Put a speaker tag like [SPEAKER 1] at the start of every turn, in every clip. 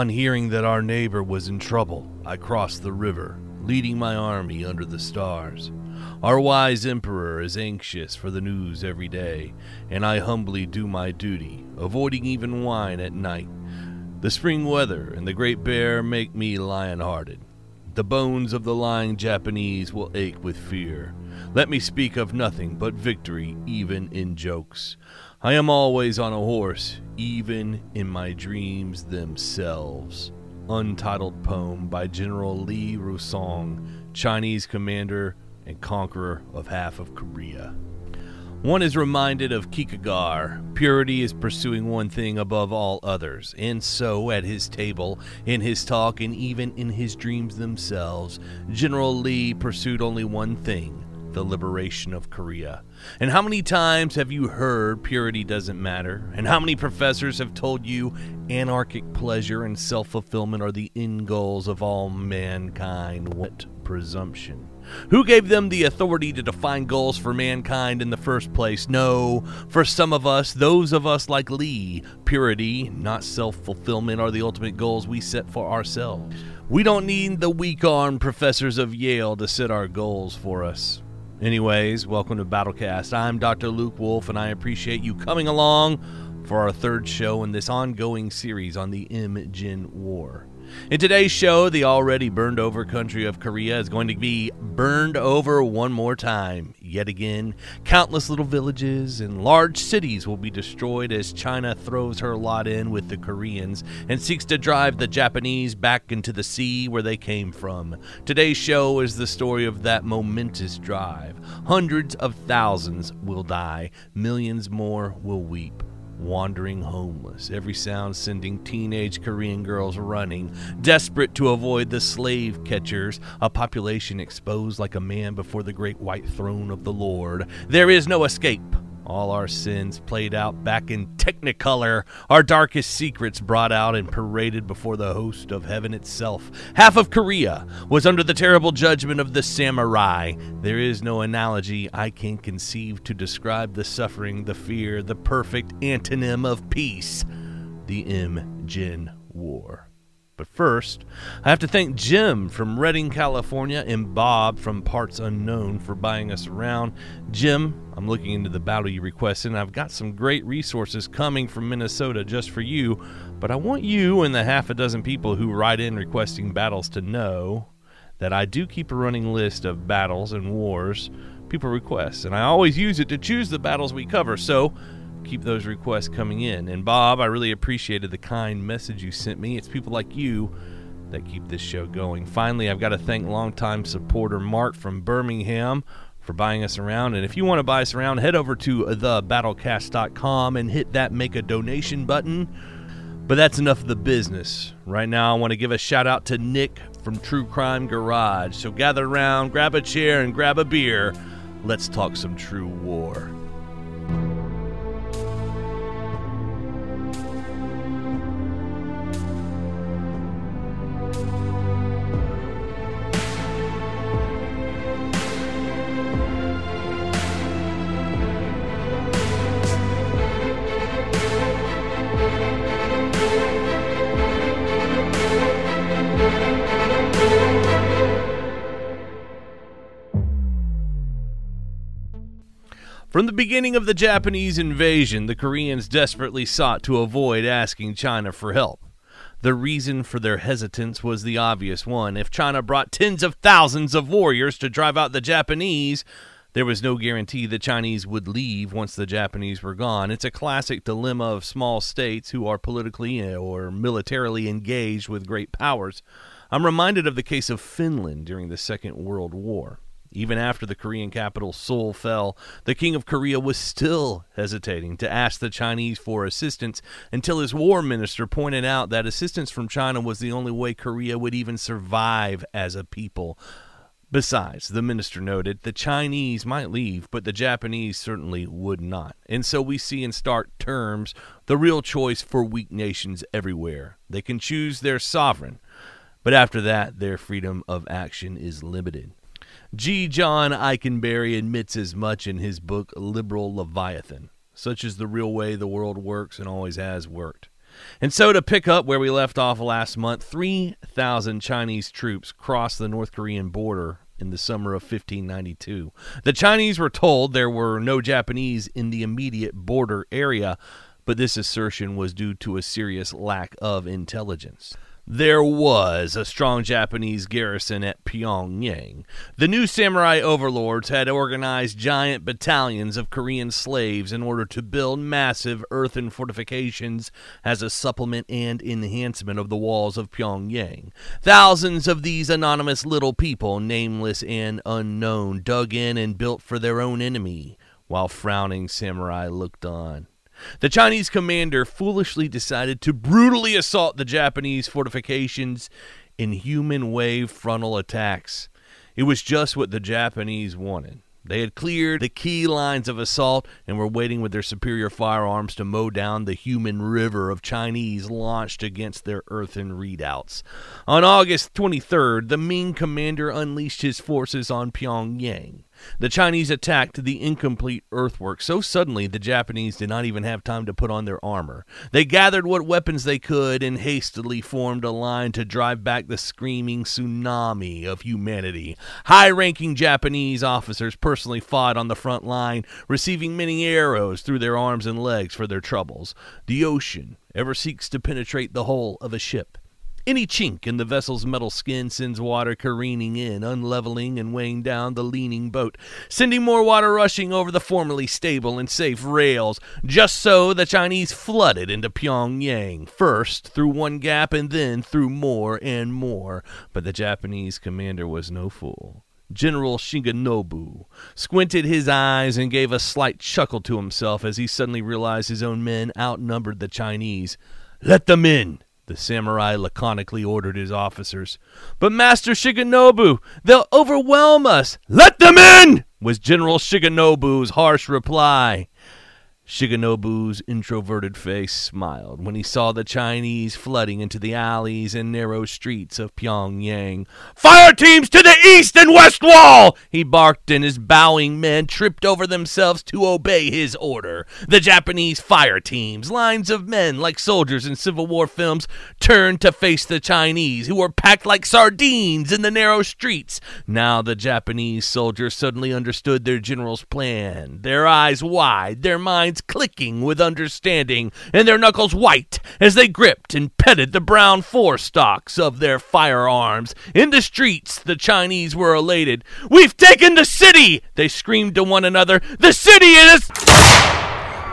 [SPEAKER 1] Upon hearing that our neighbor was in trouble, I crossed the river, leading my army under the stars. Our wise emperor is anxious for the news every day, and I humbly do my duty, avoiding even wine at night. The spring weather and the Great Bear make me lion hearted. The bones of the lying Japanese will ache with fear. Let me speak of nothing but victory, even in jokes. I am always on a horse, even in my dreams themselves. Untitled poem by General Li Rusong, Chinese commander and conqueror of half of Korea. One is reminded of Kierkegaard. Purity is pursuing one thing above all others. And so, at his table, in his talk, and even in his dreams themselves, General Lee pursued only one thing the liberation of Korea. And how many times have you heard purity doesn't matter? And how many professors have told you anarchic pleasure and self fulfillment are the end goals of all mankind? What presumption! Who gave them the authority to define goals for mankind in the first place? No, for some of us, those of us like Lee, purity, not self fulfillment, are the ultimate goals we set for ourselves. We don't need the weak armed professors of Yale to set our goals for us. Anyways, welcome to Battlecast. I'm Dr. Luke Wolf, and I appreciate you coming along for our third show in this ongoing series on the Imjin War. In today's show, the already burned over country of Korea is going to be burned over one more time. Yet again, countless little villages and large cities will be destroyed as China throws her lot in with the Koreans and seeks to drive the Japanese back into the sea where they came from. Today's show is the story of that momentous drive. Hundreds of thousands will die, millions more will weep wandering homeless, every sound sending teenage Korean girls running, desperate to avoid the slave catchers, a population exposed like a man before the great white throne of the Lord. There is no escape. All our sins played out back in Technicolor, our darkest secrets brought out and paraded before the host of heaven itself. Half of Korea was under the terrible judgment of the samurai. There is no analogy I can conceive to describe the suffering, the fear, the perfect antonym of peace the Im Jin War. But first, I have to thank Jim from Redding, California, and Bob from Parts Unknown for buying us around. Jim, I'm looking into the battle you requested, and I've got some great resources coming from Minnesota just for you. But I want you and the half a dozen people who write in requesting battles to know that I do keep a running list of battles and wars people request, and I always use it to choose the battles we cover. So, keep those requests coming in. And Bob, I really appreciated the kind message you sent me. It's people like you that keep this show going. Finally, I've got to thank longtime supporter Mark from Birmingham for buying us around. And if you want to buy us around, head over to thebattlecast.com and hit that make a donation button. But that's enough of the business. Right now, I want to give a shout out to Nick from True Crime Garage. So gather around, grab a chair, and grab a beer. Let's talk some true war. Beginning of the Japanese invasion, the Koreans desperately sought to avoid asking China for help. The reason for their hesitance was the obvious one. If China brought tens of thousands of warriors to drive out the Japanese, there was no guarantee the Chinese would leave once the Japanese were gone. It's a classic dilemma of small states who are politically eh, or militarily engaged with great powers. I'm reminded of the case of Finland during the Second World War. Even after the Korean capital Seoul fell, the King of Korea was still hesitating to ask the Chinese for assistance until his war minister pointed out that assistance from China was the only way Korea would even survive as a people. Besides, the minister noted, the Chinese might leave, but the Japanese certainly would not. And so we see in stark terms the real choice for weak nations everywhere. They can choose their sovereign, but after that, their freedom of action is limited. G. John Ikenberry admits as much in his book Liberal Leviathan. Such is the real way the world works and always has worked. And so, to pick up where we left off last month, 3,000 Chinese troops crossed the North Korean border in the summer of 1592. The Chinese were told there were no Japanese in the immediate border area, but this assertion was due to a serious lack of intelligence there was a strong Japanese garrison at Pyongyang. The new samurai overlords had organized giant battalions of Korean slaves in order to build massive earthen fortifications as a supplement and enhancement of the walls of Pyongyang. Thousands of these anonymous little people, nameless and unknown, dug in and built for their own enemy, while frowning samurai looked on. The Chinese commander foolishly decided to brutally assault the Japanese fortifications in human wave frontal attacks. It was just what the Japanese wanted. They had cleared the key lines of assault and were waiting with their superior firearms to mow down the human river of Chinese launched against their earthen redoubts. On August 23rd, the Ming commander unleashed his forces on Pyongyang. The Chinese attacked the incomplete earthwork so suddenly the Japanese did not even have time to put on their armor. They gathered what weapons they could and hastily formed a line to drive back the screaming tsunami of humanity. High ranking Japanese officers personally fought on the front line, receiving many arrows through their arms and legs for their troubles. The ocean ever seeks to penetrate the hull of a ship. Any chink in the vessel's metal skin sends water careening in, unleveling and weighing down the leaning boat, sending more water rushing over the formerly stable and safe rails. Just so the Chinese flooded into Pyongyang, first through one gap and then through more and more. But the Japanese commander was no fool. General Shigenobu squinted his eyes and gave a slight chuckle to himself as he suddenly realized his own men outnumbered the Chinese. Let them in, the samurai laconically ordered his officers. But Master Shigenobu, they'll overwhelm us. Let them in! was General Shigenobu's harsh reply. Shigenobu's introverted face smiled when he saw the Chinese flooding into the alleys and narrow streets of Pyongyang. Fire teams to the east and west wall! He barked, and his bowing men tripped over themselves to obey his order. The Japanese fire teams, lines of men like soldiers in Civil War films, turned to face the Chinese, who were packed like sardines in the narrow streets. Now the Japanese soldiers suddenly understood their general's plan, their eyes wide, their minds clicking with understanding, and their knuckles white as they gripped and petted the brown forestocks of their firearms. In the streets, the Chinese were elated. We've taken the city! They screamed to one another. The city is.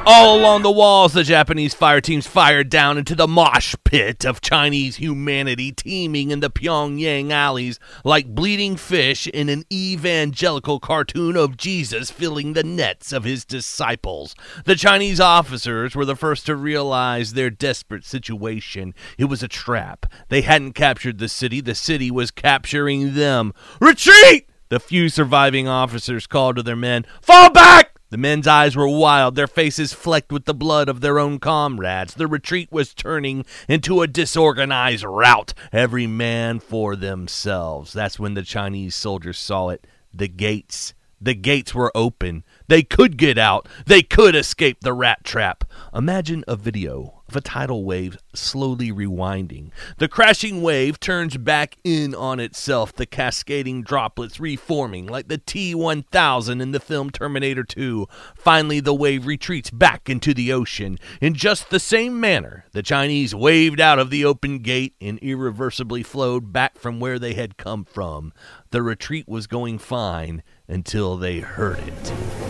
[SPEAKER 1] All along the walls, the Japanese fire teams fired down into the mosh pit of Chinese humanity teeming in the Pyongyang alleys like bleeding fish in an evangelical cartoon of Jesus filling the nets of his disciples. The Chinese officers were the first to realize their desperate situation. It was a trap. They hadn't captured the city, the city was capturing them. Retreat! The few surviving officers called to their men. Fall back! The men's eyes were wild, their faces flecked with the blood of their own comrades. The retreat was turning into a disorganized rout, every man for themselves. That's when the Chinese soldiers saw it. The gates. The gates were open. They could get out. They could escape the rat trap. Imagine a video of a tidal wave slowly rewinding. The crashing wave turns back in on itself, the cascading droplets reforming like the T 1000 in the film Terminator 2. Finally, the wave retreats back into the ocean. In just the same manner, the Chinese waved out of the open gate and irreversibly flowed back from where they had come from. The retreat was going fine until they heard it.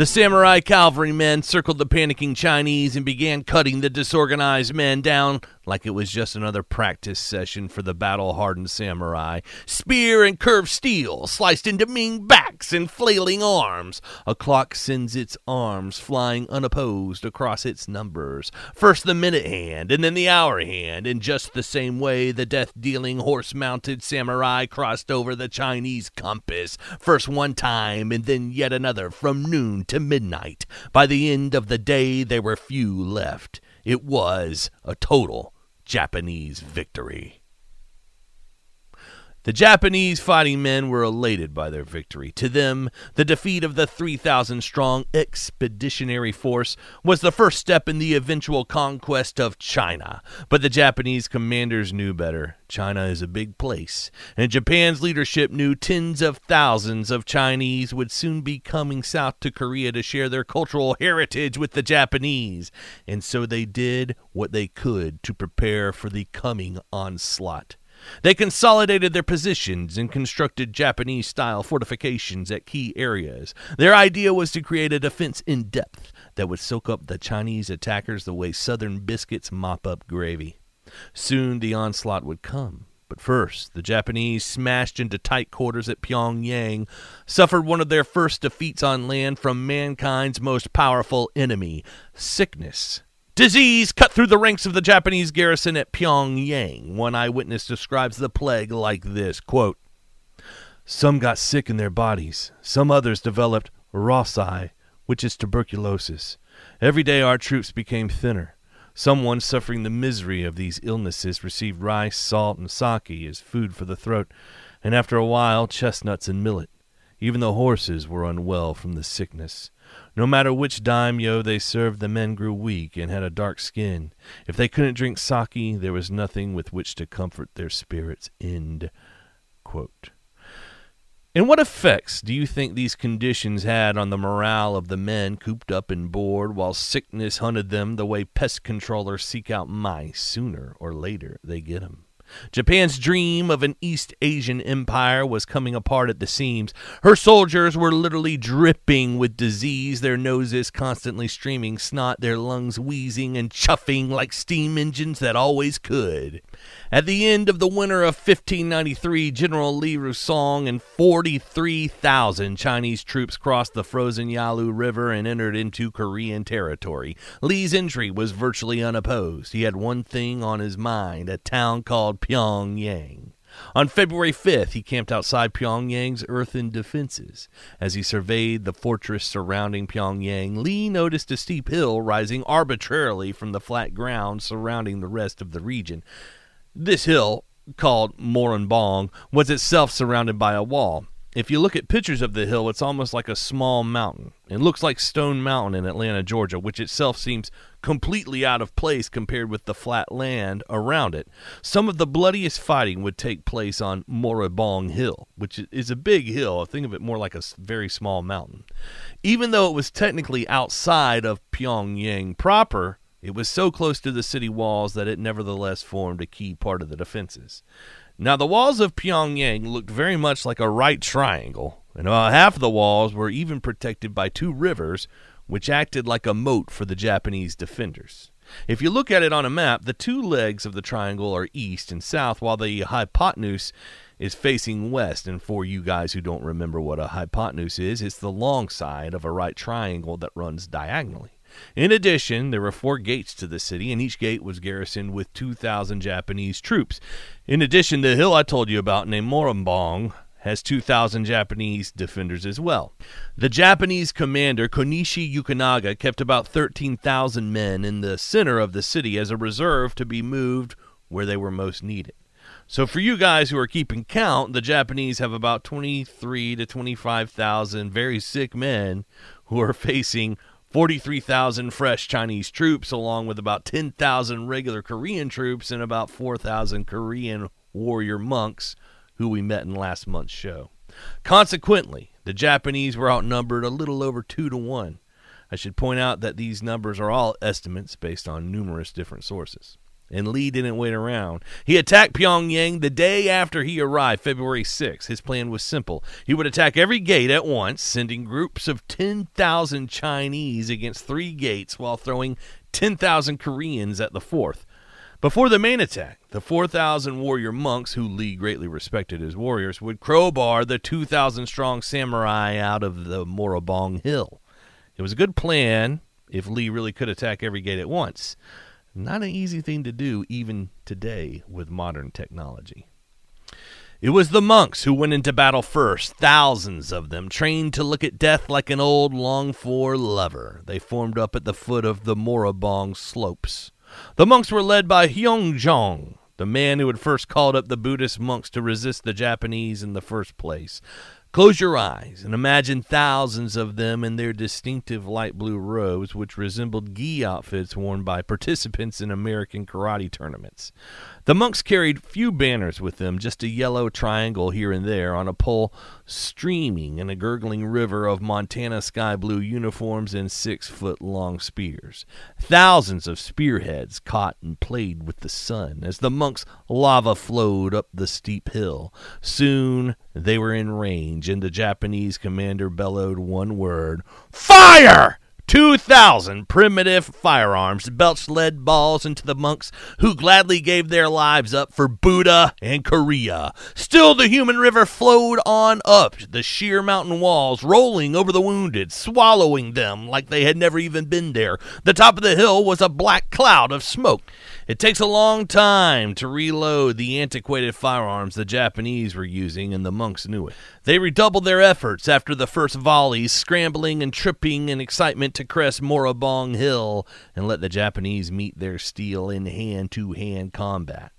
[SPEAKER 1] The samurai cavalrymen circled the panicking Chinese and began cutting the disorganized men down like it was just another practice session for the battle hardened samurai. Spear and curved steel sliced into Ming backs and flailing arms. A clock sends its arms flying unopposed across its numbers. First the minute hand, and then the hour hand. In just the same way, the death dealing horse mounted samurai crossed over the Chinese compass. First one time, and then yet another from noon to midnight. By the end of the day, there were few left. It was a total Japanese victory. The Japanese fighting men were elated by their victory. To them, the defeat of the 3,000 strong expeditionary force was the first step in the eventual conquest of China. But the Japanese commanders knew better. China is a big place, and Japan's leadership knew tens of thousands of Chinese would soon be coming south to Korea to share their cultural heritage with the Japanese. And so they did what they could to prepare for the coming onslaught. They consolidated their positions and constructed Japanese style fortifications at key areas. Their idea was to create a defense in depth that would soak up the Chinese attackers the way southern biscuits mop up gravy. Soon the onslaught would come. But first, the Japanese, smashed into tight quarters at Pyongyang, suffered one of their first defeats on land from mankind's most powerful enemy sickness. Disease cut through the ranks of the Japanese garrison at Pyongyang. One eyewitness describes the plague like this quote, Some got sick in their bodies. Some others developed rosai, which is tuberculosis. Every day our troops became thinner. Someone suffering the misery of these illnesses received rice, salt, and sake as food for the throat, and after a while chestnuts and millet. Even the horses were unwell from the sickness. No matter which daimyo they served, the men grew weak and had a dark skin. If they couldn't drink sake, there was nothing with which to comfort their spirits. End quote. And what effects do you think these conditions had on the morale of the men cooped up and bored while sickness hunted them the way pest controllers seek out mice? Sooner or later, they get 'em. Japan's dream of an East Asian empire was coming apart at the seams. Her soldiers were literally dripping with disease, their noses constantly streaming snot, their lungs wheezing and chuffing like steam engines that always could. At the end of the winter of 1593, General Li Rusong and 43,000 Chinese troops crossed the frozen Yalu River and entered into Korean territory. Li's entry was virtually unopposed. He had one thing on his mind a town called Pyongyang. On February 5th, he camped outside Pyongyang's earthen defenses. As he surveyed the fortress surrounding Pyongyang, Li noticed a steep hill rising arbitrarily from the flat ground surrounding the rest of the region. This hill, called Moranbong, was itself surrounded by a wall. If you look at pictures of the hill, it's almost like a small mountain. It looks like Stone Mountain in Atlanta, Georgia, which itself seems completely out of place compared with the flat land around it. Some of the bloodiest fighting would take place on Moribong Hill, which is a big hill. Think of it more like a very small mountain. Even though it was technically outside of Pyongyang proper, it was so close to the city walls that it nevertheless formed a key part of the defenses. Now, the walls of Pyongyang looked very much like a right triangle, and about half of the walls were even protected by two rivers, which acted like a moat for the Japanese defenders. If you look at it on a map, the two legs of the triangle are east and south, while the hypotenuse is facing west. And for you guys who don't remember what a hypotenuse is, it's the long side of a right triangle that runs diagonally. In addition, there were four gates to the city, and each gate was garrisoned with 2,000 Japanese troops. In addition, the hill I told you about, named Morambong, has 2,000 Japanese defenders as well. The Japanese commander, Konishi Yukinaga, kept about 13,000 men in the center of the city as a reserve to be moved where they were most needed. So, for you guys who are keeping count, the Japanese have about 23 to 25,000 very sick men who are facing 43,000 fresh Chinese troops, along with about 10,000 regular Korean troops and about 4,000 Korean warrior monks who we met in last month's show. Consequently, the Japanese were outnumbered a little over two to one. I should point out that these numbers are all estimates based on numerous different sources and Lee didn't wait around. He attacked Pyongyang the day after he arrived, February 6. His plan was simple. He would attack every gate at once, sending groups of 10,000 Chinese against three gates while throwing 10,000 Koreans at the fourth. Before the main attack, the 4,000 warrior monks, who Lee greatly respected as warriors, would crowbar the 2,000 strong samurai out of the Morabong Hill. It was a good plan if Lee really could attack every gate at once. Not an easy thing to do even today with modern technology. It was the monks who went into battle first, thousands of them, trained to look at death like an old longed for lover. They formed up at the foot of the Morabong slopes. The monks were led by Hyung the man who had first called up the Buddhist monks to resist the Japanese in the first place. Close your eyes and imagine thousands of them in their distinctive light blue robes, which resembled gi outfits worn by participants in American karate tournaments. The monks carried few banners with them, just a yellow triangle here and there on a pole streaming in a gurgling river of Montana sky blue uniforms and six foot long spears. Thousands of spearheads caught and played with the sun as the monks' lava flowed up the steep hill. Soon they were in range, and the Japanese commander bellowed one word Fire! 2,000 primitive firearms belched lead balls into the monks who gladly gave their lives up for Buddha and Korea. Still, the human river flowed on up the sheer mountain walls, rolling over the wounded, swallowing them like they had never even been there. The top of the hill was a black cloud of smoke. It takes a long time to reload the antiquated firearms the Japanese were using, and the monks knew it. They redoubled their efforts after the first volleys, scrambling and tripping in excitement to crest Morabong Hill and let the Japanese meet their steel in hand to hand combat.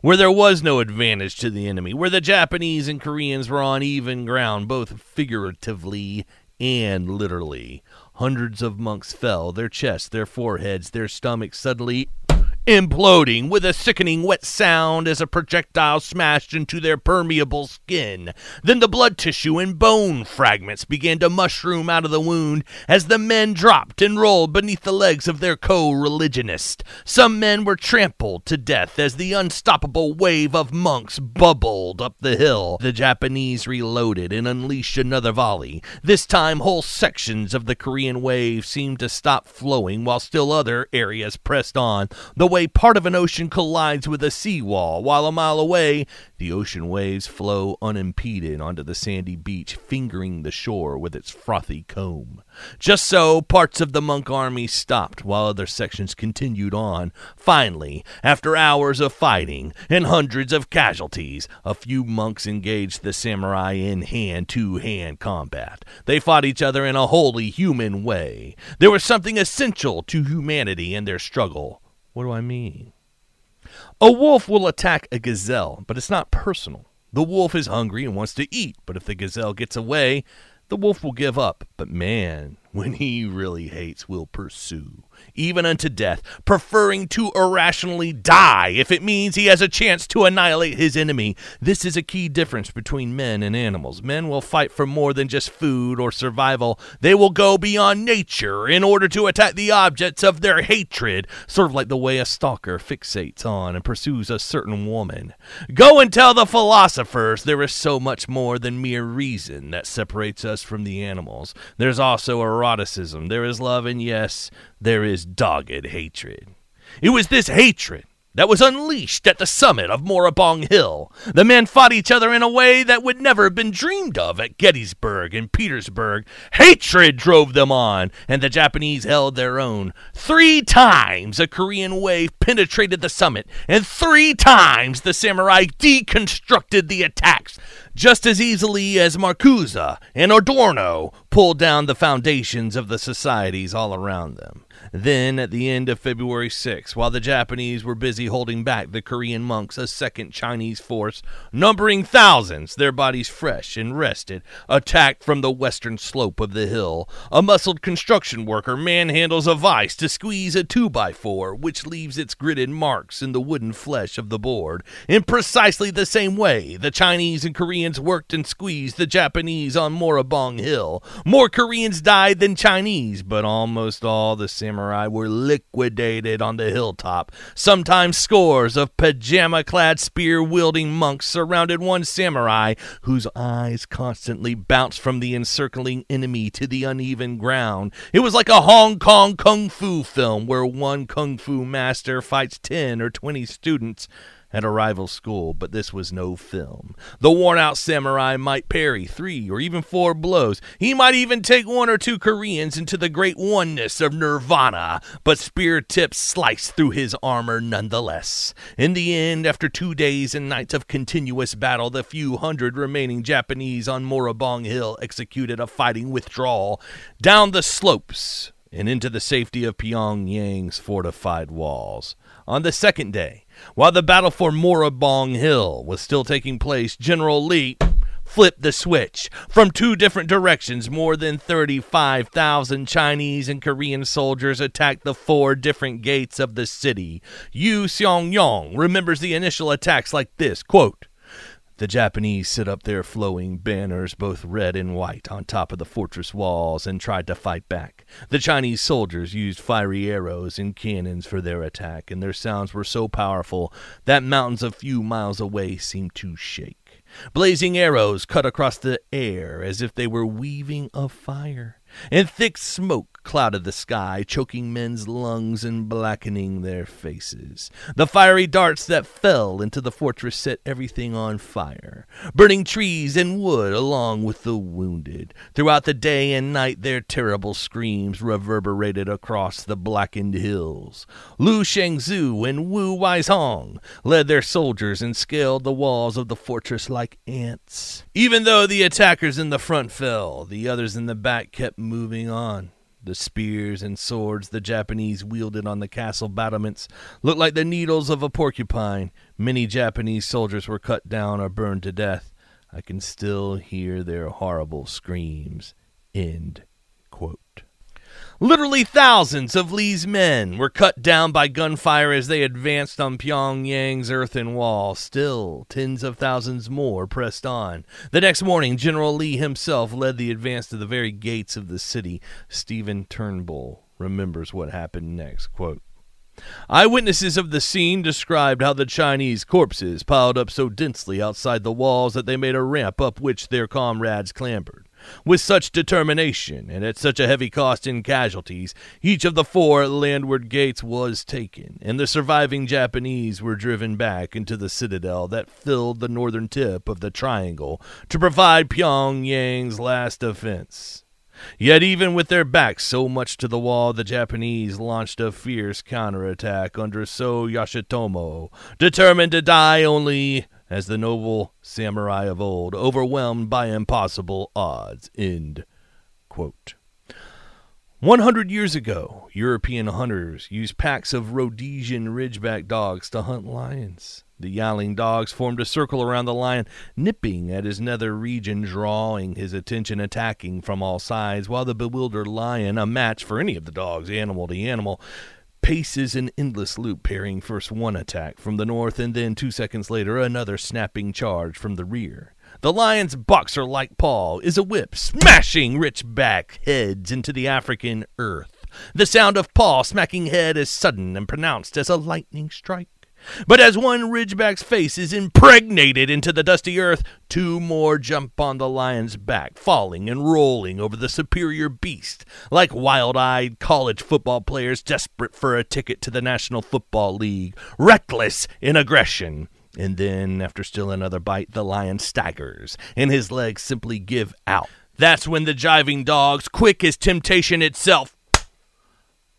[SPEAKER 1] Where there was no advantage to the enemy, where the Japanese and Koreans were on even ground, both figuratively and literally. Hundreds of monks fell, their chests, their foreheads, their stomachs suddenly imploding with a sickening wet sound as a projectile smashed into their permeable skin. Then the blood tissue and bone fragments began to mushroom out of the wound as the men dropped and rolled beneath the legs of their co religionist. Some men were trampled to death as the unstoppable wave of monks bubbled up the hill. The Japanese reloaded and unleashed another volley. This time, whole sections of the Korean wave seemed to stop flowing while still other areas pressed on. The way part of an ocean collides with a seawall, while a mile away, the ocean waves flow unimpeded onto the sandy beach, fingering the shore with its frothy comb. Just so, parts of the monk army stopped while other sections continued on. Finally, after hours of fighting and hundreds of casualties, a few monks engaged the samurai in hand to hand combat. They fought each other in a wholly human way. There was something essential to humanity in their struggle. What do I mean? A wolf will attack a gazelle, but it's not personal. The wolf is hungry and wants to eat, but if the gazelle gets away, the wolf will give up. But man, when he really hates, will pursue even unto death, preferring to irrationally die if it means he has a chance to annihilate his enemy. This is a key difference between men and animals. Men will fight for more than just food or survival, they will go beyond nature in order to attack the objects of their hatred, sort of like the way a stalker fixates on and pursues a certain woman. Go and tell the philosophers there is so much more than mere reason that separates us from the animals. There's also there is love, and yes, there is dogged hatred. It was this hatred that was unleashed at the summit of Morabong Hill. The men fought each other in a way that would never have been dreamed of at Gettysburg and Petersburg. Hatred drove them on, and the Japanese held their own. Three times a Korean wave penetrated the summit, and three times the samurai deconstructed the attacks just as easily as Marcuse and Adorno pulled down the foundations of the societies all around them. Then, at the end of February 6, while the Japanese were busy holding back the Korean monks, a second Chinese force, numbering thousands, their bodies fresh and rested, attacked from the western slope of the hill. A muscled construction worker manhandles a vise to squeeze a 2x4, which leaves its gritted marks in the wooden flesh of the board. In precisely the same way, the Chinese and Koreans worked and squeezed the Japanese on Morabong Hill. More Koreans died than Chinese, but almost all the samurai samurai were liquidated on the hilltop. Sometimes scores of pajama clad spear wielding monks surrounded one samurai whose eyes constantly bounced from the encircling enemy to the uneven ground. It was like a Hong Kong kung fu film where one kung fu master fights 10 or 20 students at a rival school, but this was no film. The worn out samurai might parry three or even four blows. He might even take one or two Koreans into the great oneness of nirvana, but spear tips sliced through his armor nonetheless. In the end, after two days and nights of continuous battle, the few hundred remaining Japanese on Morabong Hill executed a fighting withdrawal down the slopes and into the safety of Pyongyang's fortified walls. On the second day, While the battle for Moribong Hill was still taking place, General Lee flipped the switch. From two different directions, more than 35,000 Chinese and Korean soldiers attacked the four different gates of the city. Yu Xiaoyong remembers the initial attacks like this, quote, the Japanese set up their flowing banners, both red and white, on top of the fortress walls and tried to fight back. The Chinese soldiers used fiery arrows and cannons for their attack, and their sounds were so powerful that mountains a few miles away seemed to shake. Blazing arrows cut across the air as if they were weaving a fire and thick smoke clouded the sky, choking men's lungs and blackening their faces. The fiery darts that fell into the fortress set everything on fire, burning trees and wood along with the wounded. Throughout the day and night, their terrible screams reverberated across the blackened hills. Lu Shengzu and Wu Weizhong led their soldiers and scaled the walls of the fortress like ants. Even though the attackers in the front fell, the others in the back kept moving on. The spears and swords the Japanese wielded on the castle battlements looked like the needles of a porcupine. Many Japanese soldiers were cut down or burned to death. I can still hear their horrible screams. End quote. Literally thousands of Lee's men were cut down by gunfire as they advanced on Pyongyang's earthen wall. Still, tens of thousands more pressed on. The next morning, General Lee himself led the advance to the very gates of the city. Stephen Turnbull remembers what happened next. Quote, Eyewitnesses of the scene described how the Chinese corpses piled up so densely outside the walls that they made a ramp up which their comrades clambered. With such determination, and at such a heavy cost in casualties, each of the four landward gates was taken, and the surviving Japanese were driven back into the citadel that filled the northern tip of the triangle to provide Pyongyang's last defense. Yet, even with their backs so much to the wall, the Japanese launched a fierce counterattack under So Yoshitomo, determined to die only as the noble samurai of old, overwhelmed by impossible odds. End quote. One hundred years ago, European hunters used packs of Rhodesian Ridgeback dogs to hunt lions. The yowling dogs formed a circle around the lion, nipping at his nether region, drawing his attention, attacking from all sides, while the bewildered lion, a match for any of the dogs, animal to animal, paces an endless loop, parrying first one attack from the north and then two seconds later another snapping charge from the rear. The lion's boxer like paw is a whip, smashing Ridgeback heads into the African earth. The sound of paw smacking head is sudden and pronounced as a lightning strike. But as one Ridgeback's face is impregnated into the dusty earth, two more jump on the lion's back, falling and rolling over the superior beast, like wild eyed college football players desperate for a ticket to the National Football League, reckless in aggression. And then, after still another bite, the lion staggers, and his legs simply give out. That's when the jiving dogs, quick as temptation itself,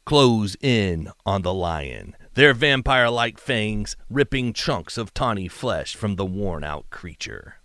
[SPEAKER 1] close in on the lion their vampire like fangs ripping chunks of tawny flesh from the worn out creature.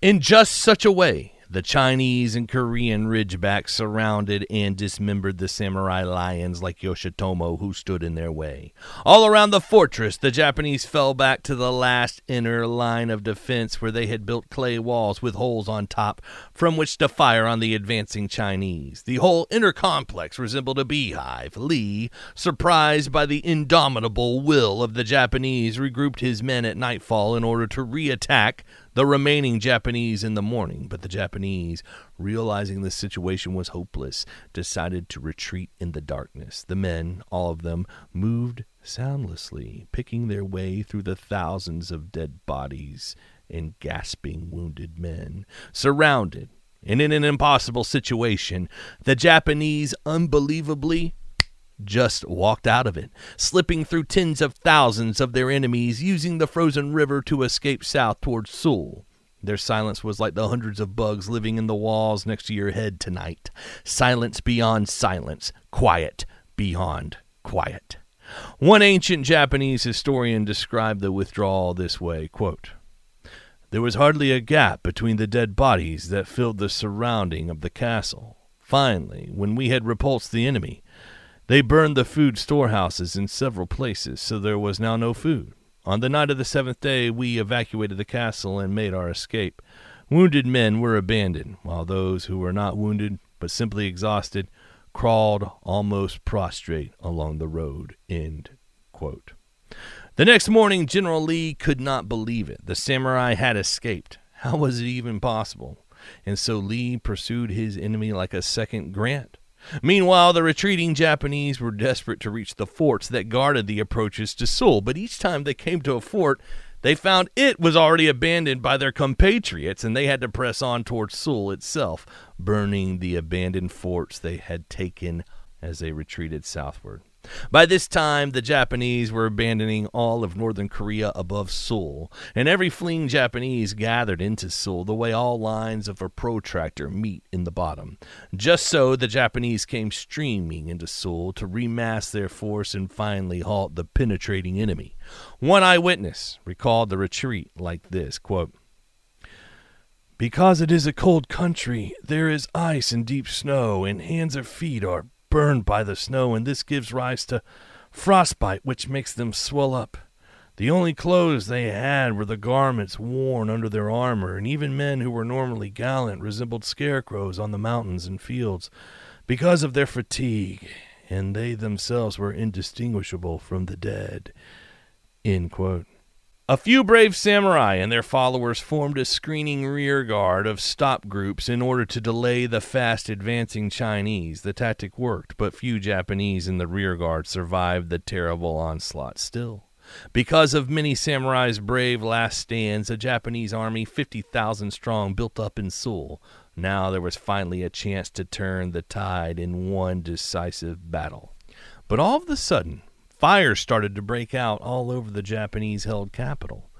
[SPEAKER 1] In just such a way, the Chinese and Korean ridgebacks surrounded and dismembered the samurai lions like Yoshitomo who stood in their way. All around the fortress, the Japanese fell back to the last inner line of defense where they had built clay walls with holes on top from which to fire on the advancing Chinese. The whole inner complex resembled a beehive. Lee, surprised by the indomitable will of the Japanese, regrouped his men at nightfall in order to re-attack the remaining Japanese in the morning, but the Japanese, realizing the situation was hopeless, decided to retreat in the darkness. The men, all of them, moved soundlessly, picking their way through the thousands of dead bodies and gasping wounded men, surrounded and in an impossible situation. The Japanese, unbelievably, just walked out of it, slipping through tens of thousands of their enemies, using the frozen river to escape south towards Seoul. Their silence was like the hundreds of bugs living in the walls next to your head tonight. Silence beyond silence, quiet beyond quiet. One ancient Japanese historian described the withdrawal this way quote, There was hardly a gap between the dead bodies that filled the surrounding of the castle. Finally, when we had repulsed the enemy, They burned the food storehouses in several places, so there was now no food. On the night of the seventh day, we evacuated the castle and made our escape. Wounded men were abandoned, while those who were not wounded, but simply exhausted, crawled almost prostrate along the road. End quote. The next morning, General Lee could not believe it. The samurai had escaped. How was it even possible? And so Lee pursued his enemy like a second Grant. Meanwhile, the retreating Japanese were desperate to reach the forts that guarded the approaches to Seoul, but each time they came to a fort, they found it was already abandoned by their compatriots, and they had to press on towards Seoul itself, burning the abandoned forts they had taken as they retreated southward. By this time, the Japanese were abandoning all of northern Korea above Seoul, and every fleeing Japanese gathered into Seoul the way all lines of a protractor meet in the bottom. Just so, the Japanese came streaming into Seoul to remass their force and finally halt the penetrating enemy. One eyewitness recalled the retreat like this quote, because it is a cold country, there is ice and deep snow, and hands or feet are burned by the snow, and this gives rise to frostbite, which makes them swell up. The only clothes they had were the garments worn under their armor, and even men who were normally gallant resembled scarecrows on the mountains and fields because of their fatigue, and they themselves were indistinguishable from the dead. A few brave samurai and their followers formed a screening rear guard of stop groups in order to delay the fast advancing Chinese. The tactic worked, but few Japanese in the rear guard survived the terrible onslaught still. Because of many samurai's brave last stands, a Japanese army 50,000 strong built up in Seoul. Now there was finally a chance to turn the tide in one decisive battle. But all of a sudden, Fires started to break out all over the Japanese held capital.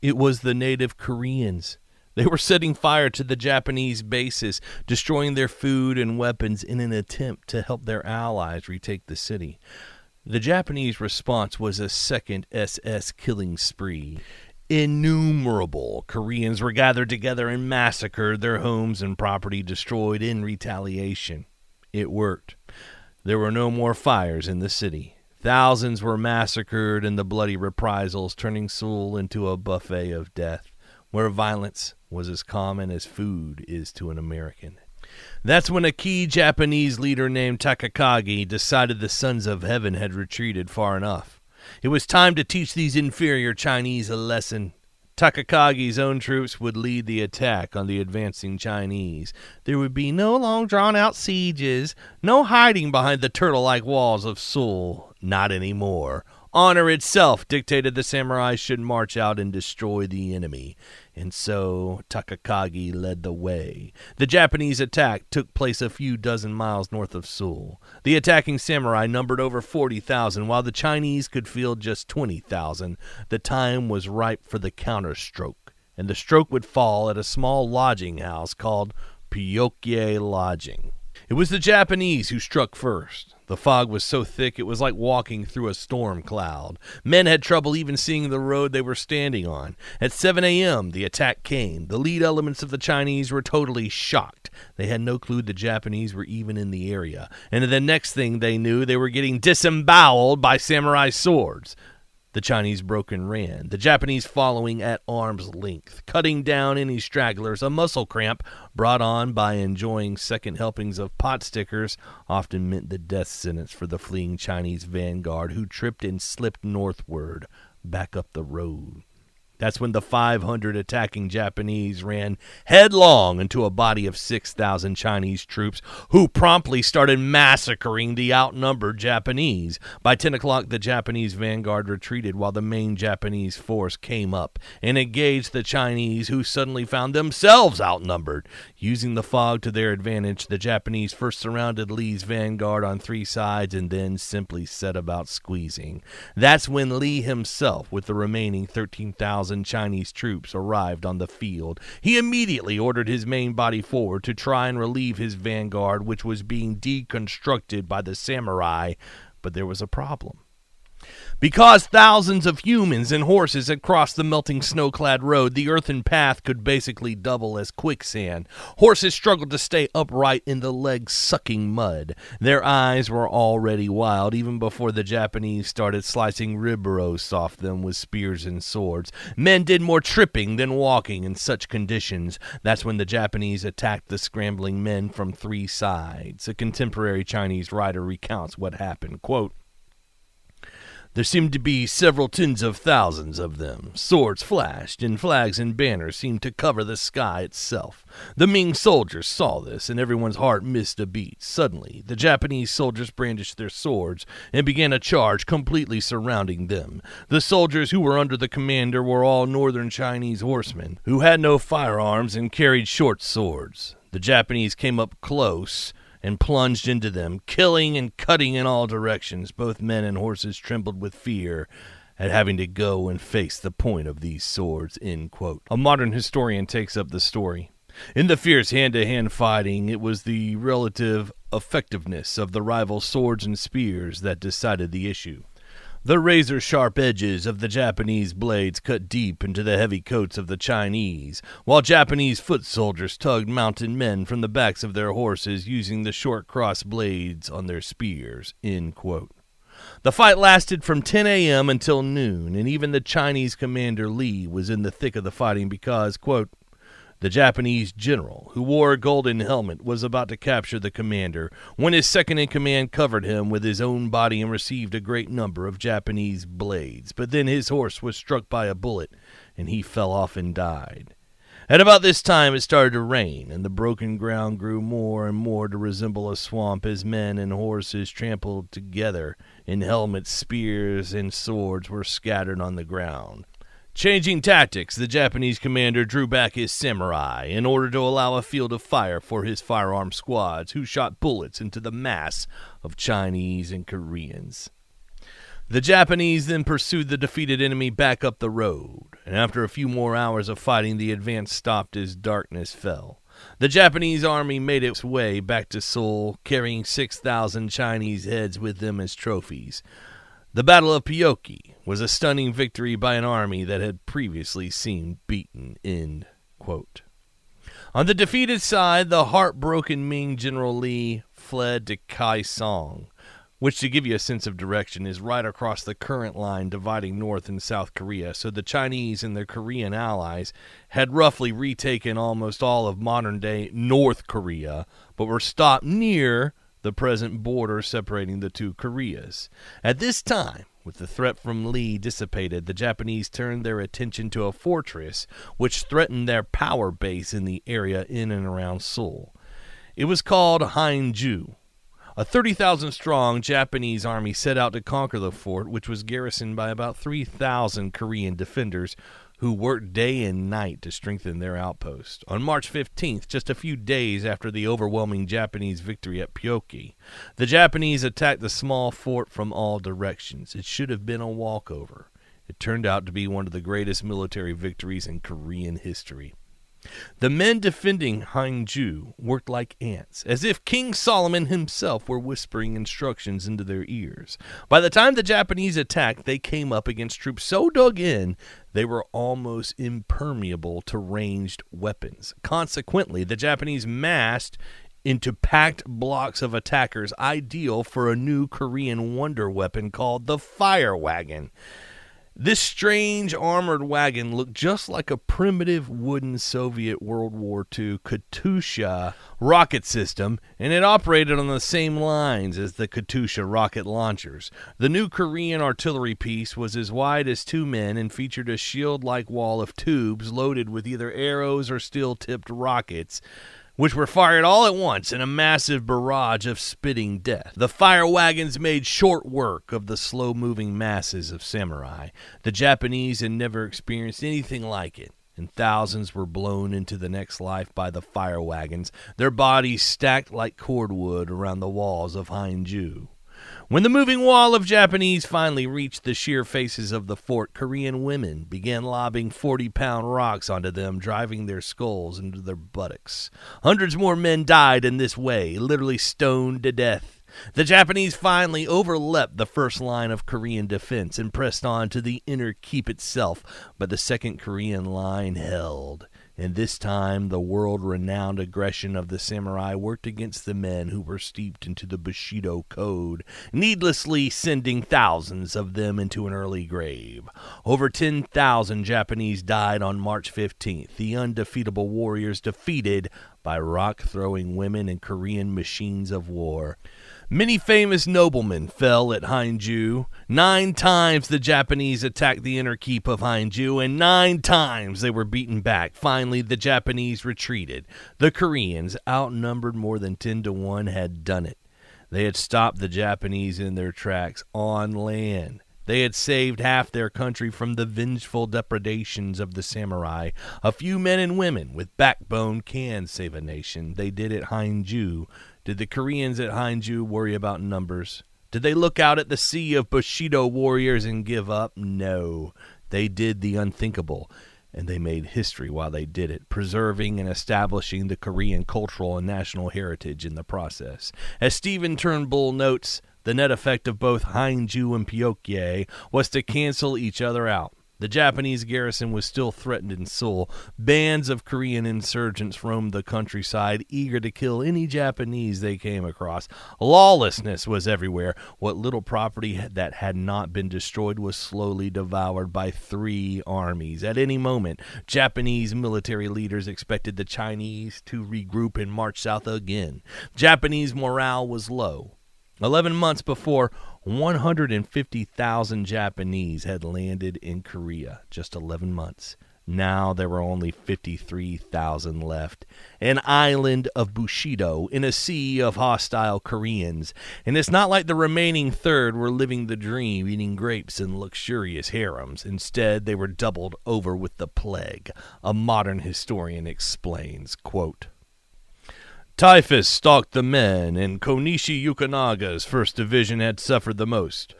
[SPEAKER 1] It was the native Koreans. They were setting fire to the Japanese bases, destroying their food and weapons in an attempt to help their allies retake the city. The Japanese response was a second SS killing spree. Innumerable Koreans were gathered together and massacred, their homes and property destroyed in retaliation. It worked. There were no more fires in the city. Thousands were massacred in the bloody reprisals, turning Seoul into a buffet of death, where violence was as common as food is to an American. That's when a key Japanese leader named Takakage decided the sons of heaven had retreated far enough. It was time to teach these inferior Chinese a lesson. Takakage's own troops would lead the attack on the advancing Chinese. There would be no long drawn out sieges, no hiding behind the turtle like walls of Seoul. Not anymore. Honor itself dictated the samurai should march out and destroy the enemy, and so Takakage led the way. The Japanese attack took place a few dozen miles north of Seoul. The attacking samurai numbered over 40,000, while the Chinese could field just 20,000. The time was ripe for the counterstroke, and the stroke would fall at a small lodging house called Pyokye Lodging. It was the Japanese who struck first. The fog was so thick it was like walking through a storm cloud. Men had trouble even seeing the road they were standing on. At 7 a.m., the attack came. The lead elements of the Chinese were totally shocked. They had no clue the Japanese were even in the area. And the next thing they knew, they were getting disemboweled by samurai swords. The Chinese broke and ran, the Japanese following at arm's length, cutting down any stragglers. A muscle cramp brought on by enjoying second helpings of pot stickers often meant the death sentence for the fleeing Chinese vanguard who tripped and slipped northward back up the road. That's when the 500 attacking Japanese ran headlong into a body of 6,000 Chinese troops who promptly started massacring the outnumbered Japanese. By 10 o'clock, the Japanese vanguard retreated while the main Japanese force came up and engaged the Chinese, who suddenly found themselves outnumbered. Using the fog to their advantage, the Japanese first surrounded Lee's vanguard on three sides and then simply set about squeezing. That's when Lee himself, with the remaining 13,000 Chinese troops arrived on the field. He immediately ordered his main body forward to try and relieve his vanguard, which was being deconstructed by the samurai. But there was a problem. Because thousands of humans and horses had crossed the melting snow clad road, the earthen path could basically double as quicksand. Horses struggled to stay upright in the leg sucking mud. Their eyes were already wild, even before the Japanese started slicing rib roasts off them with spears and swords. Men did more tripping than walking in such conditions. That's when the Japanese attacked the scrambling men from three sides. A contemporary Chinese writer recounts what happened. Quote, there seemed to be several tens of thousands of them. Swords flashed, and flags and banners seemed to cover the sky itself. The Ming soldiers saw this, and everyone's heart missed a beat. Suddenly, the Japanese soldiers brandished their swords and began a charge completely surrounding them. The soldiers who were under the commander were all northern Chinese horsemen, who had no firearms and carried short swords. The Japanese came up close and plunged into them, killing and cutting in all directions. Both men and horses trembled with fear at having to go and face the point of these swords. A modern historian takes up the story. In the fierce hand to hand fighting, it was the relative effectiveness of the rival swords and spears that decided the issue. The razor sharp edges of the Japanese blades cut deep into the heavy coats of the Chinese, while Japanese foot soldiers tugged mounted men from the backs of their horses using the short cross blades on their spears. The fight lasted from 10 a.m. until noon, and even the Chinese commander Lee was in the thick of the fighting because, quote, the Japanese general, who wore a golden helmet, was about to capture the commander when his second in command covered him with his own body and received a great number of Japanese blades. But then his horse was struck by a bullet, and he fell off and died. At about this time it started to rain, and the broken ground grew more and more to resemble a swamp as men and horses trampled together, and helmets, spears, and swords were scattered on the ground. Changing tactics, the Japanese commander drew back his samurai in order to allow a field of fire for his firearm squads, who shot bullets into the mass of Chinese and Koreans. The Japanese then pursued the defeated enemy back up the road, and after a few more hours of fighting, the advance stopped as darkness fell. The Japanese army made its way back to Seoul, carrying 6,000 Chinese heads with them as trophies. The Battle of Pyoki was a stunning victory by an army that had previously seemed beaten. End quote. On the defeated side, the heartbroken Ming General Lee fled to Kaesong, which, to give you a sense of direction, is right across the current line dividing North and South Korea. So the Chinese and their Korean allies had roughly retaken almost all of modern day North Korea, but were stopped near the present border separating the two Koreas. At this time, with the threat from Lee dissipated, the Japanese turned their attention to a fortress which threatened their power base in the area in and around Seoul. It was called Haengju. A 30,000 strong Japanese army set out to conquer the fort, which was garrisoned by about 3,000 Korean defenders who worked day and night to strengthen their outpost. On March 15th, just a few days after the overwhelming Japanese victory at Pyoki, the Japanese attacked the small fort from all directions. It should have been a walkover. It turned out to be one of the greatest military victories in Korean history. The men defending Haengju worked like ants, as if King Solomon himself were whispering instructions into their ears. By the time the Japanese attacked, they came up against troops so dug in they were almost impermeable to ranged weapons. Consequently, the Japanese massed into packed blocks of attackers, ideal for a new Korean wonder weapon called the fire wagon. This strange armored wagon looked just like a primitive wooden Soviet World War II Katyusha rocket system, and it operated on the same lines as the Katyusha rocket launchers. The new Korean artillery piece was as wide as two men and featured a shield like wall of tubes loaded with either arrows or steel tipped rockets which were fired all at once in a massive barrage of spitting death. The fire wagons made short work of the slow moving masses of samurai. The Japanese had never experienced anything like it and thousands were blown into the next life by the fire wagons, their bodies stacked like cordwood around the walls of Haengju. When the moving wall of Japanese finally reached the sheer faces of the fort, Korean women began lobbing 40 pound rocks onto them, driving their skulls into their buttocks. Hundreds more men died in this way, literally stoned to death. The Japanese finally overleapt the first line of Korean defense and pressed on to the inner keep itself, but the second Korean line held and this time the world renowned aggression of the samurai worked against the men who were steeped into the Bushido code, needlessly sending thousands of them into an early grave. Over 10,000 Japanese died on March 15th, the undefeatable warriors defeated by rock throwing women and Korean machines of war. Many famous noblemen fell at Haengju. Nine times the Japanese attacked the inner keep of Haengju, and nine times they were beaten back. Finally, the Japanese retreated. The Koreans, outnumbered more than 10 to 1, had done it. They had stopped the Japanese in their tracks on land. They had saved half their country from the vengeful depredations of the samurai. A few men and women with backbone can save a nation. They did it at Haengju did the Koreans at Haengju worry about numbers? Did they look out at the sea of Bushido warriors and give up? No. They did the unthinkable, and they made history while they did it, preserving and establishing the Korean cultural and national heritage in the process. As Stephen Turnbull notes, the net effect of both Haengju and Pyokye was to cancel each other out. The Japanese garrison was still threatened in Seoul. Bands of Korean insurgents roamed the countryside, eager to kill any Japanese they came across. Lawlessness was everywhere. What little property that had not been destroyed was slowly devoured by three armies. At any moment, Japanese military leaders expected the Chinese to regroup and march south again. Japanese morale was low. Eleven months before, 150,000 Japanese had landed in Korea just 11 months. Now there were only 53,000 left. An island of Bushido in a sea of hostile Koreans. And it's not like the remaining third were living the dream, eating grapes in luxurious harems. Instead, they were doubled over with the plague. A modern historian explains, quote, Typhus stalked the men, and Konishi Yukinaga's first division had suffered the most.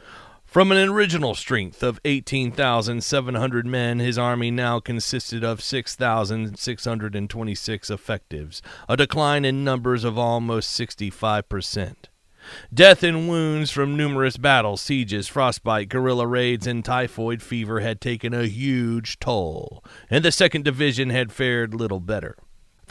[SPEAKER 1] From an original strength of 18,700 men, his army now consisted of 6,626 effectives, a decline in numbers of almost 65%. Death and wounds from numerous battles, sieges, frostbite, guerrilla raids, and typhoid fever had taken a huge toll, and the second division had fared little better.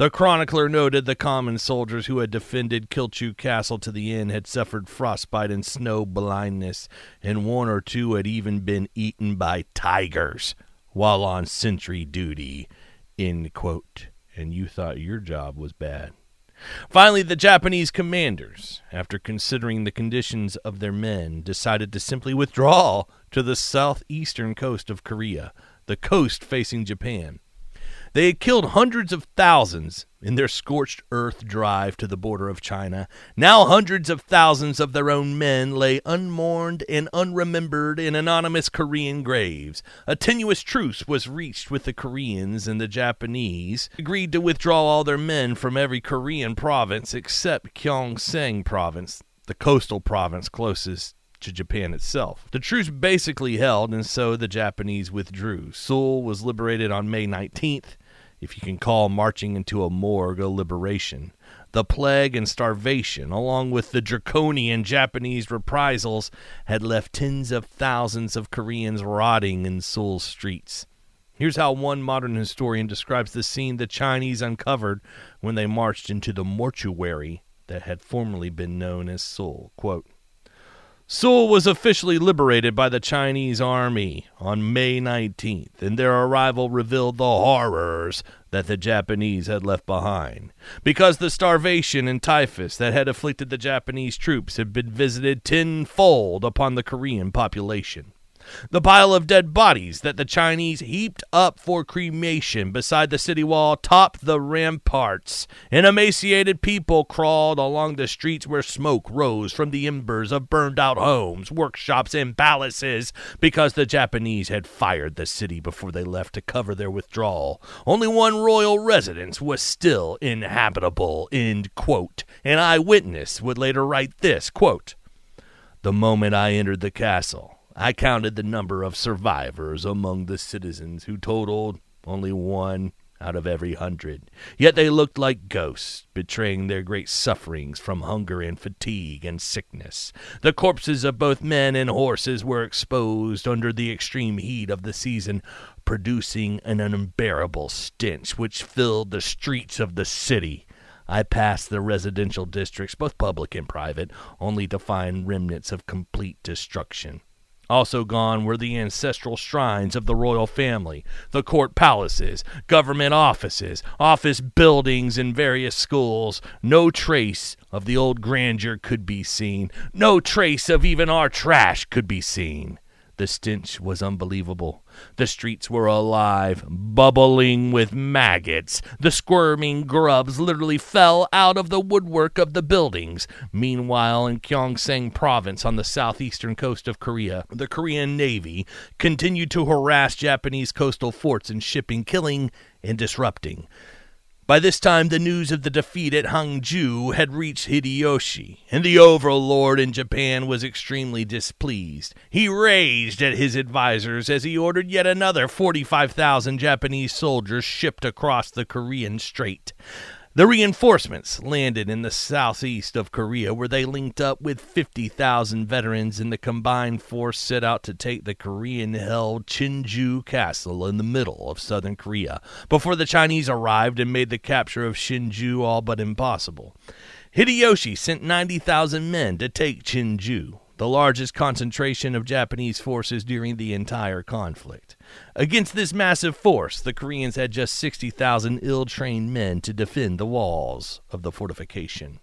[SPEAKER 1] The chronicler noted the common soldiers who had defended Kilchu Castle to the end had suffered frostbite and snow blindness, and one or two had even been eaten by tigers while on sentry duty. End quote. And you thought your job was bad. Finally, the Japanese commanders, after considering the conditions of their men, decided to simply withdraw to the southeastern coast of Korea, the coast facing Japan. They had killed hundreds of thousands in their scorched earth drive to the border of China. Now hundreds of thousands of their own men lay unmourned and unremembered in anonymous Korean graves. A tenuous truce was reached with the Koreans, and the Japanese agreed to withdraw all their men from every Korean province except Gyeongsang province, the coastal province closest to Japan itself. The truce basically held, and so the Japanese withdrew. Seoul was liberated on May 19th, if you can call marching into a morgue a liberation. The plague and starvation, along with the draconian Japanese reprisals, had left tens of thousands of Koreans rotting in Seoul's streets. Here's how one modern historian describes the scene the Chinese uncovered when they marched into the mortuary that had formerly been known as Seoul. Quote, Seoul was officially liberated by the Chinese army on May 19th, and their arrival revealed the horrors that the Japanese had left behind. Because the starvation and typhus that had afflicted the Japanese troops had been visited tenfold upon the Korean population. The pile of dead bodies that the Chinese heaped up for cremation beside the city wall topped the ramparts, and emaciated people crawled along the streets where smoke rose from the embers of burned out homes, workshops, and palaces because the Japanese had fired the city before they left to cover their withdrawal. Only one royal residence was still inhabitable. End quote. An eyewitness would later write this quote, The moment I entered the castle, I counted the number of survivors among the citizens, who totaled only one out of every hundred. Yet they looked like ghosts, betraying their great sufferings from hunger and fatigue and sickness. The corpses of both men and horses were exposed under the extreme heat of the season, producing an unbearable stench which filled the streets of the city. I passed the residential districts, both public and private, only to find remnants of complete destruction. Also gone were the ancestral shrines of the royal family, the court palaces, government offices, office buildings, and various schools. No trace of the old grandeur could be seen. No trace of even our trash could be seen. The stench was unbelievable. The streets were alive, bubbling with maggots. The squirming grubs literally fell out of the woodwork of the buildings. Meanwhile, in Gyeongsang province on the southeastern coast of Korea, the Korean Navy continued to harass Japanese coastal forts and shipping, killing and disrupting. By this time, the news of the defeat at Haengju had reached Hideyoshi, and the overlord in Japan was extremely displeased. He raged at his advisers as he ordered yet another 45,000 Japanese soldiers shipped across the Korean Strait. The reinforcements landed in the southeast of Korea, where they linked up with 50,000 veterans, and the combined force set out to take the Korean held Chinju Castle in the middle of southern Korea before the Chinese arrived and made the capture of Chinju all but impossible. Hideyoshi sent 90,000 men to take Chinju, the largest concentration of Japanese forces during the entire conflict. Against this massive force, the Koreans had just 60,000 ill trained men to defend the walls of the fortification.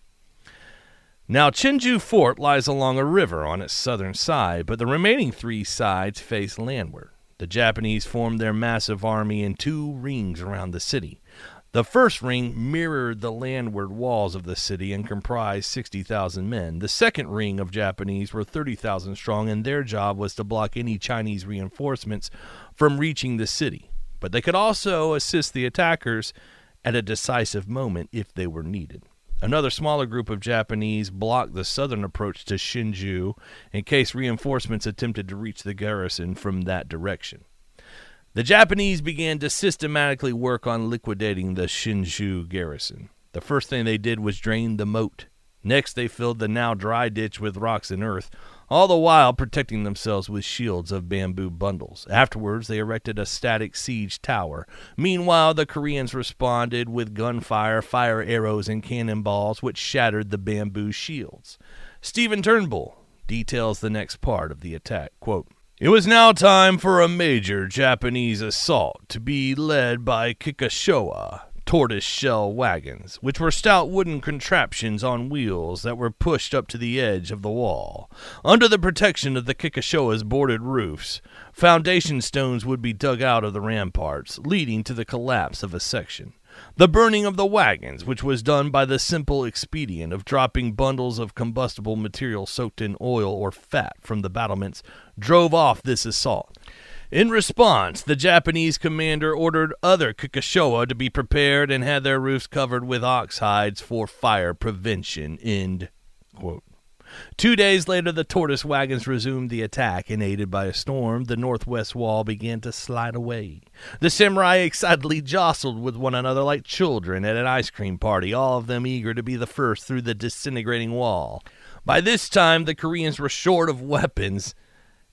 [SPEAKER 1] Now, Chinju Fort lies along a river on its southern side, but the remaining three sides face landward. The Japanese formed their massive army in two rings around the city. The first ring mirrored the landward walls of the city and comprised 60,000 men. The second ring of Japanese were 30,000 strong, and their job was to block any Chinese reinforcements from reaching the city. But they could also assist the attackers at a decisive moment if they were needed. Another smaller group of Japanese blocked the southern approach to Chinju in case reinforcements attempted to reach the garrison from that direction. The Japanese began to systematically work on liquidating the Chinju garrison. The first thing they did was drain the moat. Next, they filled the now dry ditch with rocks and earth, all the while protecting themselves with shields of bamboo bundles. Afterwards, they erected a static siege tower. Meanwhile, the Koreans responded with gunfire, fire arrows, and cannonballs, which shattered the bamboo shields. Stephen Turnbull details the next part of the attack. Quote, it was now time for a major Japanese assault to be led by Kikkosha tortoise shell wagons, which were stout wooden contraptions on wheels that were pushed up to the edge of the wall. Under the protection of the Kikkosha's boarded roofs, foundation stones would be dug out of the ramparts, leading to the collapse of a section. The burning of the wagons, which was done by the simple expedient of dropping bundles of combustible material soaked in oil or fat from the battlements, drove off this assault. In response, the Japanese commander ordered other Kikkosha to be prepared and had their roofs covered with ox hides for fire prevention. End quote. Two days later, the tortoise wagons resumed the attack, and aided by a storm, the northwest wall began to slide away. The samurai excitedly jostled with one another like children at an ice cream party, all of them eager to be the first through the disintegrating wall. By this time, the Koreans were short of weapons,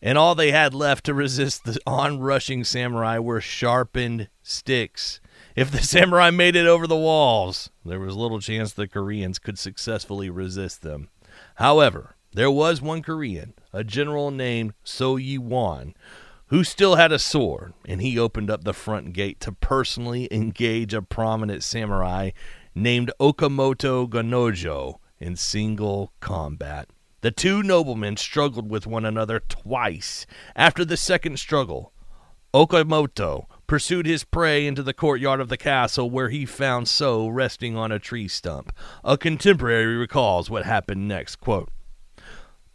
[SPEAKER 1] and all they had left to resist the onrushing samurai were sharpened sticks. If the samurai made it over the walls, there was little chance the Koreans could successfully resist them. However, there was one Korean, a general named So Yi Won, who still had a sword, and he opened up the front gate to personally engage a prominent samurai named Okamoto Gonojo in single combat. The two noblemen struggled with one another twice. After the second struggle, Okamoto pursued his prey into the courtyard of the castle where he found So resting on a tree stump. A contemporary recalls what happened next. Quote,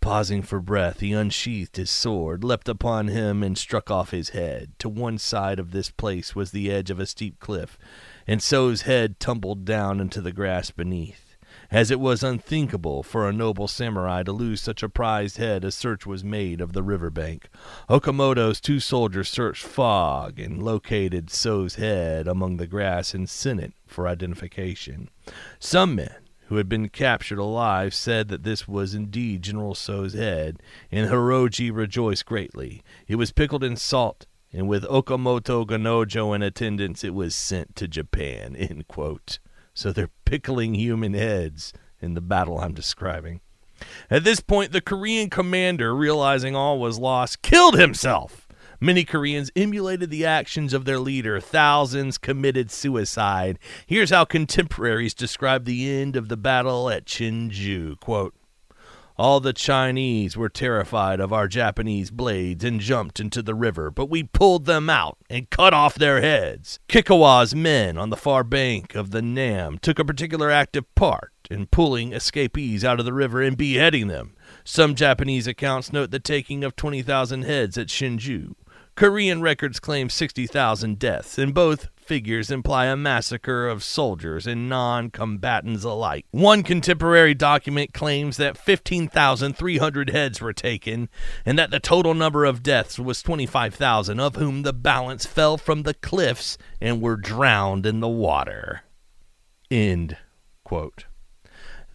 [SPEAKER 1] Pausing for breath, he unsheathed his sword, leapt upon him, and struck off his head. To one side of this place was the edge of a steep cliff, and So's head tumbled down into the grass beneath. As it was unthinkable for a noble samurai to lose such a prized head, a search was made of the river bank. Okamoto's two soldiers searched Fog and located So's head among the grass and sent it for identification. Some men who had been captured alive said that this was indeed General So's head, and Hiroie rejoiced greatly. It was pickled in salt, and with Okamoto Ganojo in attendance, it was sent to Japan. End quote. So they're pickling human heads in the battle I'm describing. At this point, the Korean commander, realizing all was lost, killed himself. Many Koreans emulated the actions of their leader. Thousands committed suicide. Here's how contemporaries describe the end of the battle at Chinju. Quote, all the Chinese were terrified of our Japanese blades and jumped into the river, but we pulled them out and cut off their heads. Kikkawa's men on the far bank of the Nam took a particular active part in pulling escapees out of the river and beheading them. Some Japanese accounts note the taking of 20,000 heads at Chinju. Korean records claim 60,000 deaths, and both figures imply a massacre of soldiers and non combatants alike. One contemporary document claims that 15,300 heads were taken, and that the total number of deaths was 25,000, of whom the balance fell from the cliffs and were drowned in the water. End quote.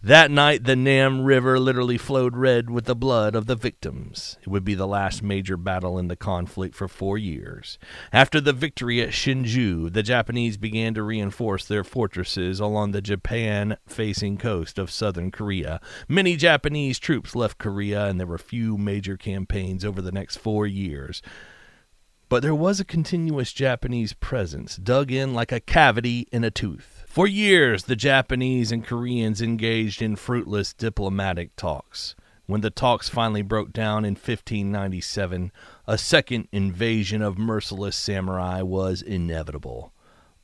[SPEAKER 1] That night, the Nam River literally flowed red with the blood of the victims. It would be the last major battle in the conflict for four years. After the victory at Chinju, the Japanese began to reinforce their fortresses along the Japan facing coast of southern Korea. Many Japanese troops left Korea, and there were few major campaigns over the next four years. But there was a continuous Japanese presence, dug in like a cavity in a tooth. For years, the Japanese and Koreans engaged in fruitless diplomatic talks. When the talks finally broke down in 1597, a second invasion of merciless samurai was inevitable.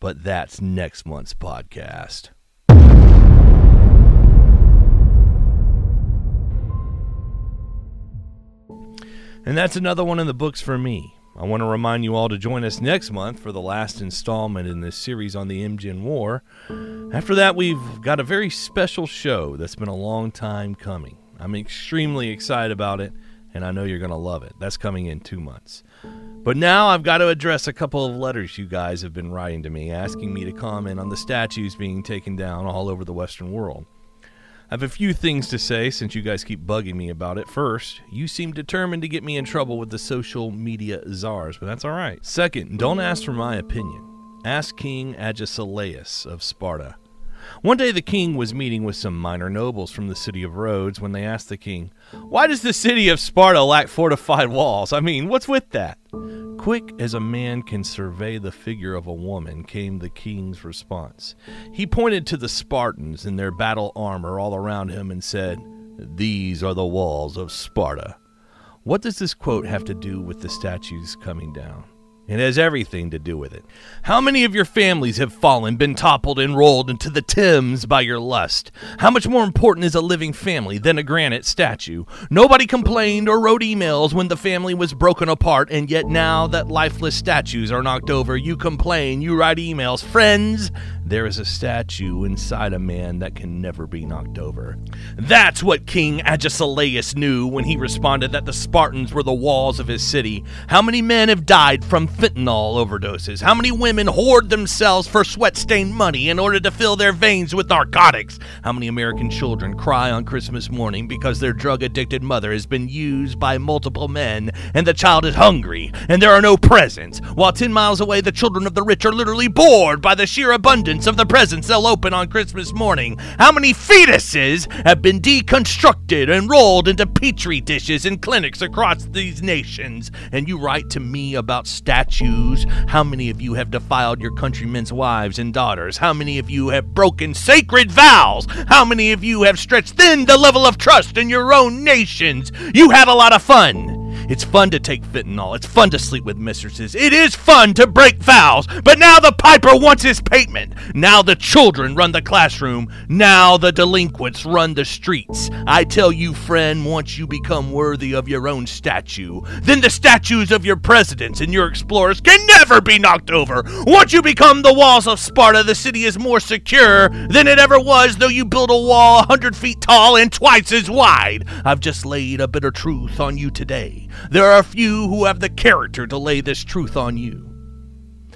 [SPEAKER 1] But that's next month's podcast. And that's another one in the books for me. I want to remind you all to join us next month for the last installment in this series on the Imjin War. After that, we've got a very special show that's been a long time coming. I'm extremely excited about it, and I know you're going to love it. That's coming in two months. But now I've got to address a couple of letters you guys have been writing to me asking me to comment on the statues being taken down all over the Western world. I have a few things to say since you guys keep bugging me about it. First, you seem determined to get me in trouble with the social media czars, but that's all right. Second, don't ask for my opinion. Ask King Agesilaus of Sparta. One day the king was meeting with some minor nobles from the city of Rhodes when they asked the king, Why does the city of Sparta lack fortified walls? I mean, what's with that? Quick as a man can survey the figure of a woman came the king's response. He pointed to the Spartans in their battle armor all around him and said, These are the walls of Sparta. What does this quote have to do with the statues coming down? It has everything to do with it. How many of your families have fallen, been toppled, and rolled into the Thames by your lust? How much more important is a living family than a granite statue? Nobody complained or wrote emails when the family was broken apart, and yet now that lifeless statues are knocked over, you complain, you write emails. Friends, there is a statue inside a man that can never be knocked over. That's what King Agesilaus knew when he responded that the Spartans were the walls of his city. How many men have died from fentanyl overdoses? How many women hoard themselves for sweat stained money in order to fill their veins with narcotics? How many American children cry on Christmas morning because their drug addicted mother has been used by multiple men and the child is hungry and there are no presents? While 10 miles away, the children of the rich are literally bored by the sheer abundance of the presents they'll open on Christmas morning. How many fetuses have been deconstructed and rolled into petri dishes in clinics across these nations? And you write to me about statues. How many of you have defiled your countrymen's wives and daughters? How many of you have broken sacred vows? How many of you have stretched thin the level of trust in your own nations? You had a lot of fun. It's fun to take fentanyl. It's fun to sleep with mistresses. It is fun to break vows. But now the piper wants his payment. Now the children run the classroom. Now the delinquents run the streets. I tell you, friend, once you become worthy of your own statue, then the statues of your presidents and your explorers can never be knocked over. Once you become the walls of Sparta, the city is more secure than it ever was, though you build a wall a hundred feet tall and twice as wide. I've just laid a bitter truth on you today. There are few who have the character to lay this truth on you.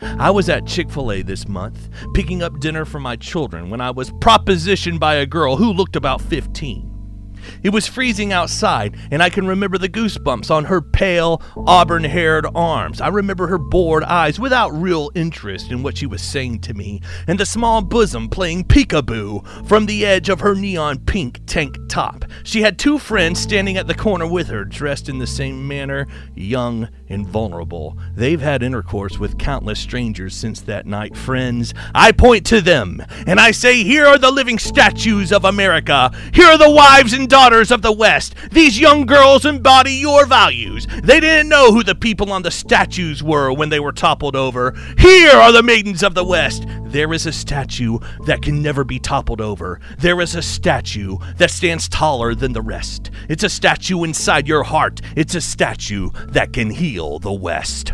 [SPEAKER 1] I was at Chick fil A this month, picking up dinner for my children, when I was propositioned by a girl who looked about 15. It was freezing outside, and I can remember the goosebumps on her pale, auburn haired arms. I remember her bored eyes without real interest in what she was saying to me, and the small bosom playing peekaboo from the edge of her neon pink tank top. She had two friends standing at the corner with her, dressed in the same manner, young and vulnerable. They've had intercourse with countless strangers since that night, friends. I point to them, and I say, Here are the living statues of America. Here are the wives and daughters of the West. These young girls embody your values. They didn't know who the people on the statues were when they were toppled over. Here are the maidens of the West. There is a statue that can never be toppled over. There is a statue that stands taller than the rest. It's a statue inside your heart. It's a statue that can Heal the West.